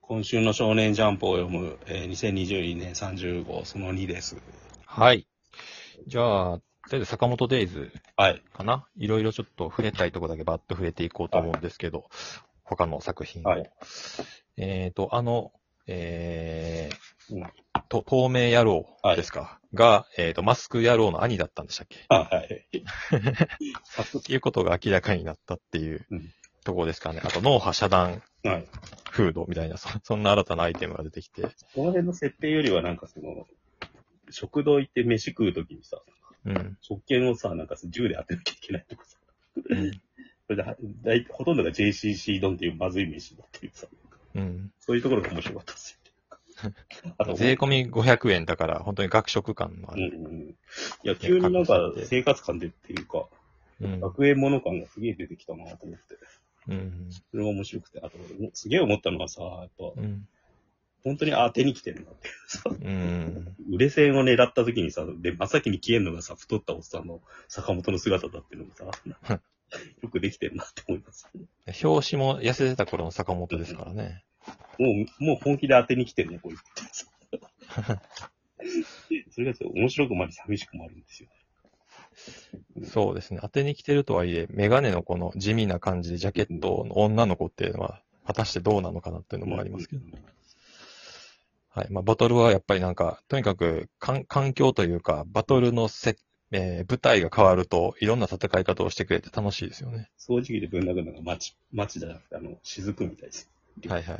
今週の少年ジャンプを読む、えー、2022年30号その2です。はい。じゃあ、とりあえず坂本デイズはい。かな？いろいろちょっと触れたいとこだけバッと触れていこうと思うんですけど、他の作品を。はいえっ、と、あの、えーうんと、透明野郎ですか、が、えっ、と、マスク野郎の兄だったんでしたっけ？あはい。っていうことが明らかになったっていううんところですかね。あと、脳波遮断はい。フードみたいな、そそんな新たなアイテムが出てきて。この辺の設定よりはなんかその、食堂行って飯食うときにさ、うん。食券をさ、なんかさ銃で当てなきゃいけないとかさ、うん。それでほとんどが JCC 丼っていうまずい飯だっていうさ、うん。そういうところが面白かったですよ。あと、税込み500円だから、本当に学食感のある。うんうんうん。いや、急になんか生活感でっていうか、うん。学園もの感がすげえ出てきたなと思って。うん。それが面白くて、あと、すげえ思ったのはさ、やっぱ、うん。本当に当てに来てるなっていうさ、うん。売れ線を狙った時にさ、で、真っ先に消えんのがさ、太ったおっさんの坂本の姿だっていうのもさ、よくできてるなって思います。表紙も痩せてた頃の坂本ですからね。もう、もう本気で当てに来てるね、こういうって。それがちょっと面白くもあり寂しくもあるんですよ。そうですね。当てに来てるとはいえ、メガネのこの地味な感じでジャケットの女の子っていうのは、果たしてどうなのかなっていうのもありますけど。はい。まあ、バトルはやっぱりなんか、とにかく、環環境というか、バトルのせ、えー舞台が変わると、いろんな戦い方をしてくれて楽しいですよね。掃除機でぶん殴るのが街、街じゃなくて、あの、雫みたいです。はいはい。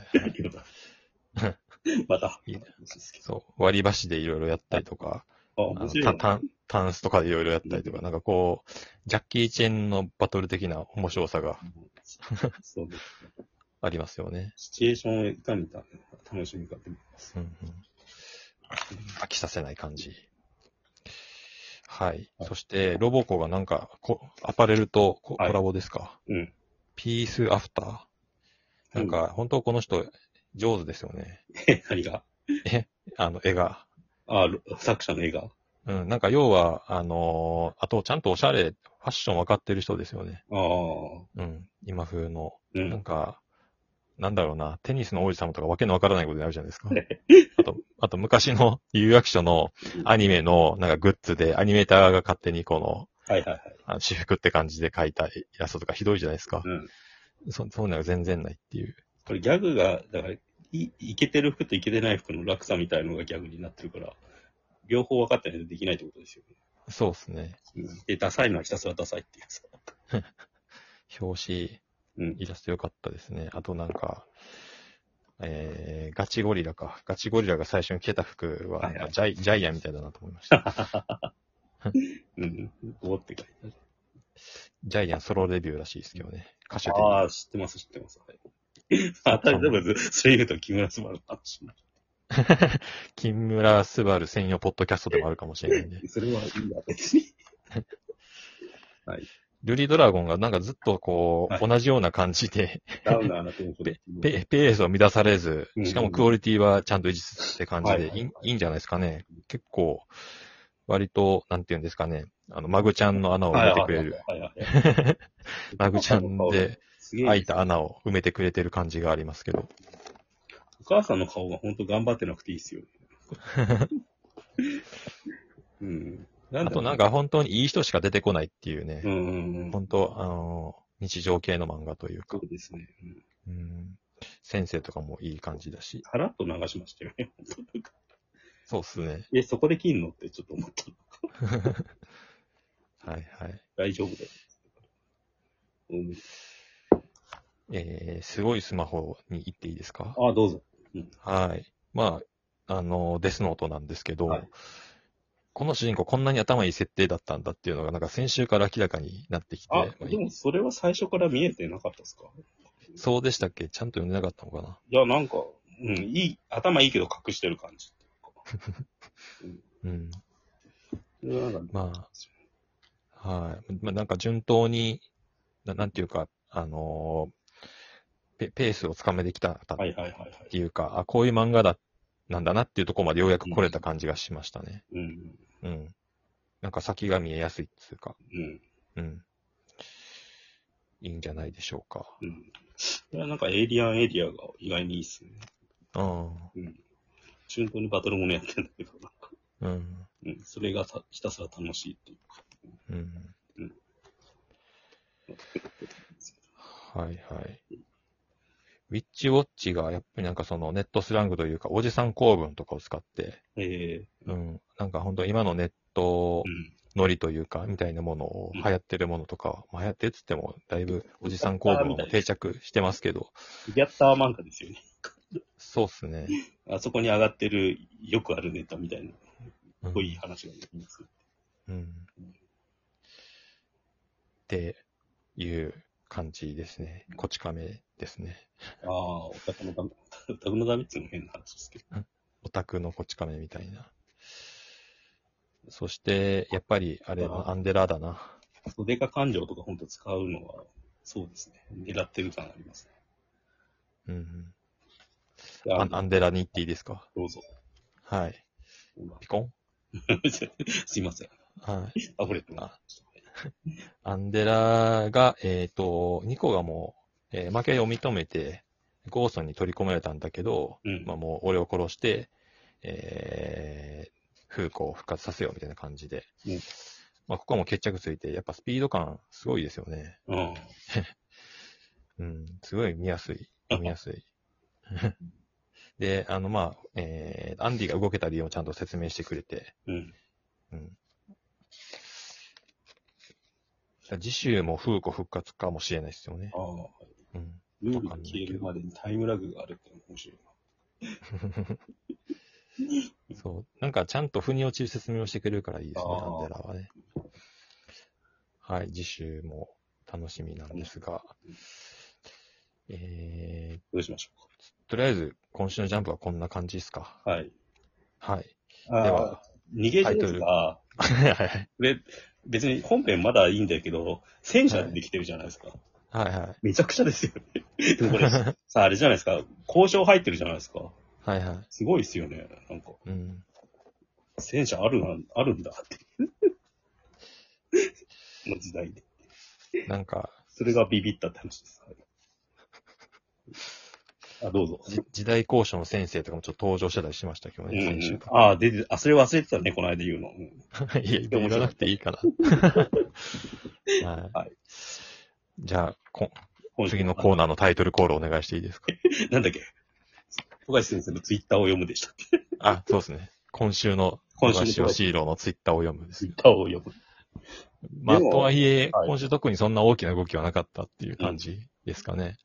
また、いいねですけそう。割り箸でいろいろやったりとか、ど。あ、面白いな。タタンタンスとかでいろいろやったりとか、なんかこう、ジャッキー・チェンのバトル的な面白さがそうですね。ありますよね。シチュエーションをが見た楽しみ方見ます。うんうん、飽きさせない感じ。はい。はいそして、ロボコがなんかこ、アパレルとコラボですか、うん。ピースアフターなんか、本当この人、上手ですよね。え、何が？あの、絵が。あ、作者の絵が？うん、なんか要は、あのーあと、ちゃんとおしゃれ、ファッション分かってる人ですよね。ああ。うん、今風の。うん。なんか、なんだろうな、テニスの王子様とかわけのわからないことになるじゃないですか。あと、あと昔の有役所のアニメのなんかグッズで、アニメーターが勝手にこの、はいはいはい。あの私服って感じで描いたイラストとかひどいじゃないですか。うん。そ、そういうのが全然ないっていう。これギャグが、だから、い、いけてる服といけてない服の落差みたいのがギャグになってるから、両方分かってないとできないってことですよそうですね。で、ダサいのはひたすらダサいっていうさ。表紙、うん。イラスト良かったですね。あとなんか、えー、ガチゴリラか。ガチゴリラが最初に着てた服は、ジャイ、アンみたいだなと思いました。うん。おーって書いてある。ジャイアンソロデビューらしいですけどね。歌手的に。ああ、知ってます、知ってます。はい。あ たり、でも、それ言うと木村昴の話になる。金村スバル専用ポッドキャストでもあるかもしれないんで。それはいいや、別に。はい。ルリドラゴンがなんかずっとこう、はい同じような感じで、ダウナーなテンションでペペペースを乱されずうん、しかもクオリティはちゃんと維持つつって感じでいいんじゃないですかね。結構、割と、なんていうんですかね、あの、マグちゃんの穴を埋めてくれる。マグちゃんですげえ。開いた穴を埋めてくれてる感じがありますけど。お母さんの顔が本当頑張ってなくていいっすよ。うん。なんあとなんか、本当にいい人しか出てこないっていうねう、んうんうん。本当、あの、日常系の漫画というかそ、うですね。うんうん、先生とかもいい感じだし。さらっと流しましたよね。そうっすね。え、そこで切んのってちょっと思った。はいはい。大丈夫だよ。うん、えー、すごいスマホに行っていいですか？あ、どうぞ。はい。まあ、あの、デスノートなんですけど、はいこの主人公こんなに頭いい設定だったんだっていうのがなんか先週から明らかになってきて、あ、まあでもそれは最初から見えてなかったですか？そうでしたっけ？ちゃんと読んでなかったのかな？いや、なんか、うん、いい、頭いいけど隠してる感じ。うん。まあ、はい。まあ、なんか順当に、ななんていうか、あのーペペースをつかめてきたっ。ていうか、あ、こういう漫画だ、なんだなっていうところまでようやく来れた感じがしましたね。うん。うん。なんか先が見えやすいっていうか、うん。うん。いいんじゃないでしょうか。うん。なんかエイリアンエリアが意外にいいっすね。うん。うん。順当にバトルものやってんだけど、なんか、うん。うん。それがさひたすら楽しいっていうか。うん。はいはい。ウィッチウォッチがやっぱりなんかそのネットスラングというか、おじさん構文とかを使って、ええうん。なんか本当今のネットうん。ノリというか、みたいなものをうん流行ってるものとか、まあ流行ってるっつっても、だいぶおじさん構文も定着してますけど、ギャッター漫画ですよね。そうっすね。あそこに上がってるよくあるネタみたいな、うん濃い話ができます。うん。っていう感じですね。こち亀ですね。ああ、オタクのため、オタクのためっていうのも変な話ですけど。オタクのこち亀みたいな。そして、やっぱり、あれ、あアンデラだな。袖か感情とか本当使うのは、そうですね。狙ってる感ありますね。うんアンアンデラに行っていいですか？どうぞ。はい。ピコン？すいません。はい。アフレットあ アンデラが、えっ、と、ニコがもう、えー負けを認めて、ゴーストに取り込まれたんだけど、うん。まあもう俺を殺して、えー、フーコを復活させようみたいな感じで。うんまあここも決着ついて、やっぱスピード感すごいですよね。うん。うん、すごい見やすい。見やすい。で、あの、まあ、えー、アンディが動けた理由をちゃんと説明してくれて、うん。うん。次週もフーコ復活かもしれないですよね。ああ。うん。ルールが消えるまでにタイムラグがあるって面白い そう。なんかちゃんと腑に落ちる説明をしてくれるからいいですね、アンデラはね。はい、次週も楽しみなんですが。えどうしましょー、とりあえず今週のジャンプはこんな感じですか？はい。はい。あでは、逃げ上手が、はいはい。これ、別に本編まだいいんだけど、戦車でできてるじゃないですか。はいはい。めちゃくちゃですよね。でもこれ、さあ、あれじゃないですか。交渉入ってるじゃないですか。はいはい。すごいですよね。なんか、うん。戦車あるな、あるんだって。この時代で。なんか、それがビビったって話です。はいあ、どうぞ。じ時代交渉の先生とかもちょっと登場してたりしましたけどね、先週、ああ、で、あ、それ忘れてたね、この間言うの。うん いや、言わなくていいかな。はい。はいじゃあこ、今週次のコーナーのタイトルコールお願いしていいですか？なんだっけ？富樫先生のツイッターを読むでしたっけ？あ、そうですね。今週の、今週の富樫義郎のツイッターを読むですツイッターを読む。まあ、でもとはいえ、はい今週特にそんな大きな動きはなかったっていう感じですかね。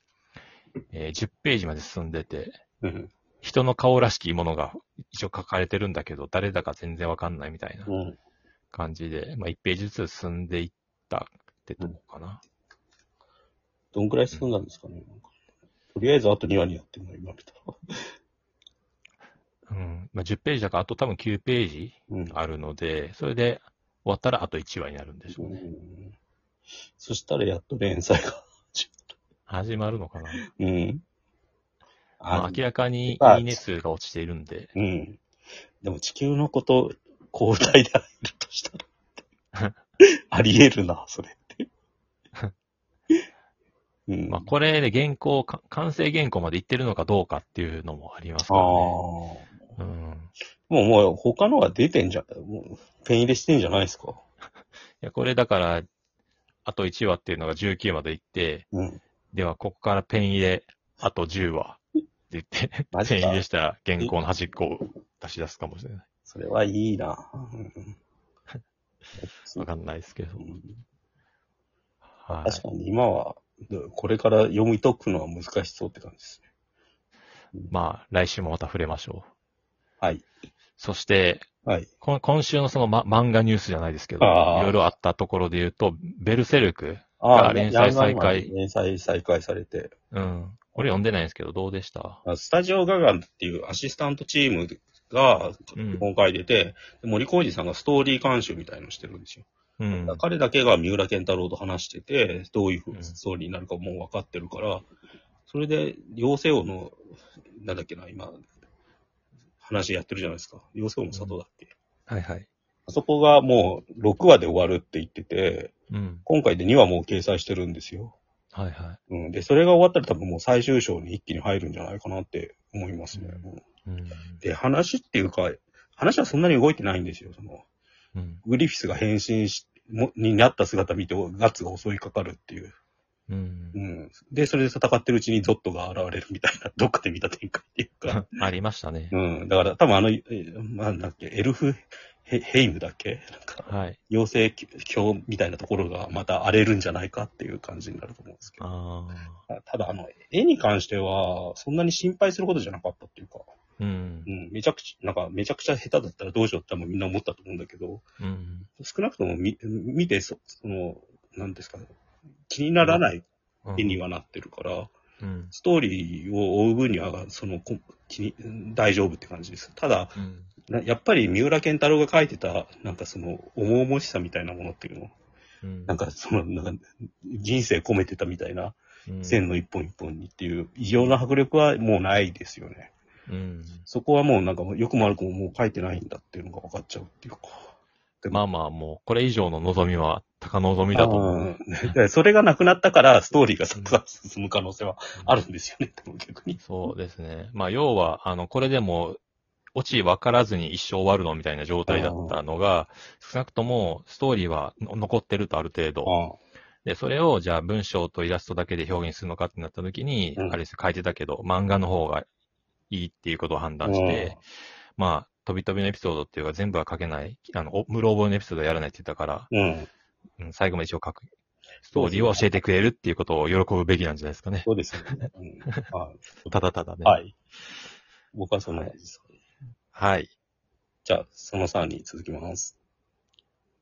えー10ページまで進んでて、うん。人の顔らしきものが一応書かれてるんだけど、誰だか全然わかんないみたいなうん。感じで、まあ、1ページずつ進んでいったってとこかな。どんくらい進んだんですかね、なんかとりあえずあと2話にやってるの、今見たら。うん。まあ、10ページだから、あと多分9ページうん。あるので、それで終わったらあと1話になるんでしょうね。うんそしたらやっと連載が。始まるのかな。うん。まあ、明らかにあいいね数が落ちているんで、うん。でも地球のこと、交代であるとしたら。あり得るな、それって。うん。まあ、これで原稿、か完成原稿までいってるのかどうかっていうのもありますからああ。ね。うん。もう、もう、他のが出てんじゃ、もう、ペン入れしてんじゃないですか。いや、これだから、あと1話っていうのが19までいって、うん。では、ここからペン入れ、あと10話って言って、ペン入れしたら原稿の端っこを出し出すかもしれない。それはいいな。う んわかんないですけどう。んはい確。かに今は、これから読み解くのは難しそうって感じですね。まあ、来週もまた触れましょう。はい。そして、はい。こ今週のその、ま、漫画ニュースじゃないですけど、いろいろあったところで言うと、ベルセルク、あ連載再開連載再開されて。うん。これ読んでないんですけど、どうでした？あスタジオガガンっていうアシスタントチームがうん今回出て、で森浩二さんがストーリー監修みたいのしてるんですよ。うん。彼だけが三浦健太郎と話してて、どういうふううんなストーリーになるかもう分かってるから、それで、妖精王の、なんだっけな、今、話やってるじゃないですか。妖精王の里だっけ、はいはい。あそこがもう6話で終わるって言ってて、うん。今回で2話もう掲載してるんですよ。はいはうん。で、それが終わったら多分もう最終章に一気に入るんじゃないかなって思いますね。い。うん。で、話っていうか、話はそんなに動いてないんですよ。その、うん。グリフィスが変身し、もになった姿見て、ガッツが襲いかかるっていう。うんう。ん。で、それで戦ってるうちにゾットが現れるみたいな、どっかで見た展開っていうか。ありましたね。うん。だから多分あの、えなんだっけ、エルフヘヘイムだっけ？なんか、はい。妖精鏡みたいなところがまた荒れるんじゃないかっていう感じになると思うんですけど。ただ、あの、絵に関しては、そんなに心配することじゃなかったっていうか、うんう。ん、めちゃくちゃ、なんか、めちゃくちゃ下手だったらどうしようってみんな思ったと思うんだけど、うん。少なくとも見見てそ、その、なんですかね、気にならない絵にはなってるから、うん。ストーリーを追う分には、その、こ気に大丈夫って感じです。ただ、うん。なやっぱり三浦健太郎が描いてた、なんかその、重々しさみたいなものっていうの、うん。なんかその、なんか、人生込めてたみたいな、うん、線の一本一本にっていう、異常な迫力はもうないですよね。うん。そこはもうなんか、よくも悪くももう描いてないんだっていうのが分かっちゃうっていうか。まあまあ、もう、これ以上の望みは、高望みだと思う。うんでそれがなくなったから、ストーリーがささ進む可能性はあるんですよね、でも逆に。そうですね。まあ、要は、あの、これでも、オチ分からずに一生終わるのみたいな状態だったのが、少なくともストーリーはの残ってるとある程度。あで、それをじゃあ文章とイラストだけで表現するのかってなった時に、うんあれです書いてたけど、漫画の方がいいっていうことを判断して、まあ、飛び飛びのエピソードっていうか全部は書けない、あの、お無老覚えのエピソードはやらないって言ったから、うん。うん、最後まで一応書く。ストーリーを教えてくれるっていうことを喜ぶべきなんじゃないですかね。そうですよね。うんはい ただただね。はい。僕はそんな感じです。はい。じゃあ、その3に続きます。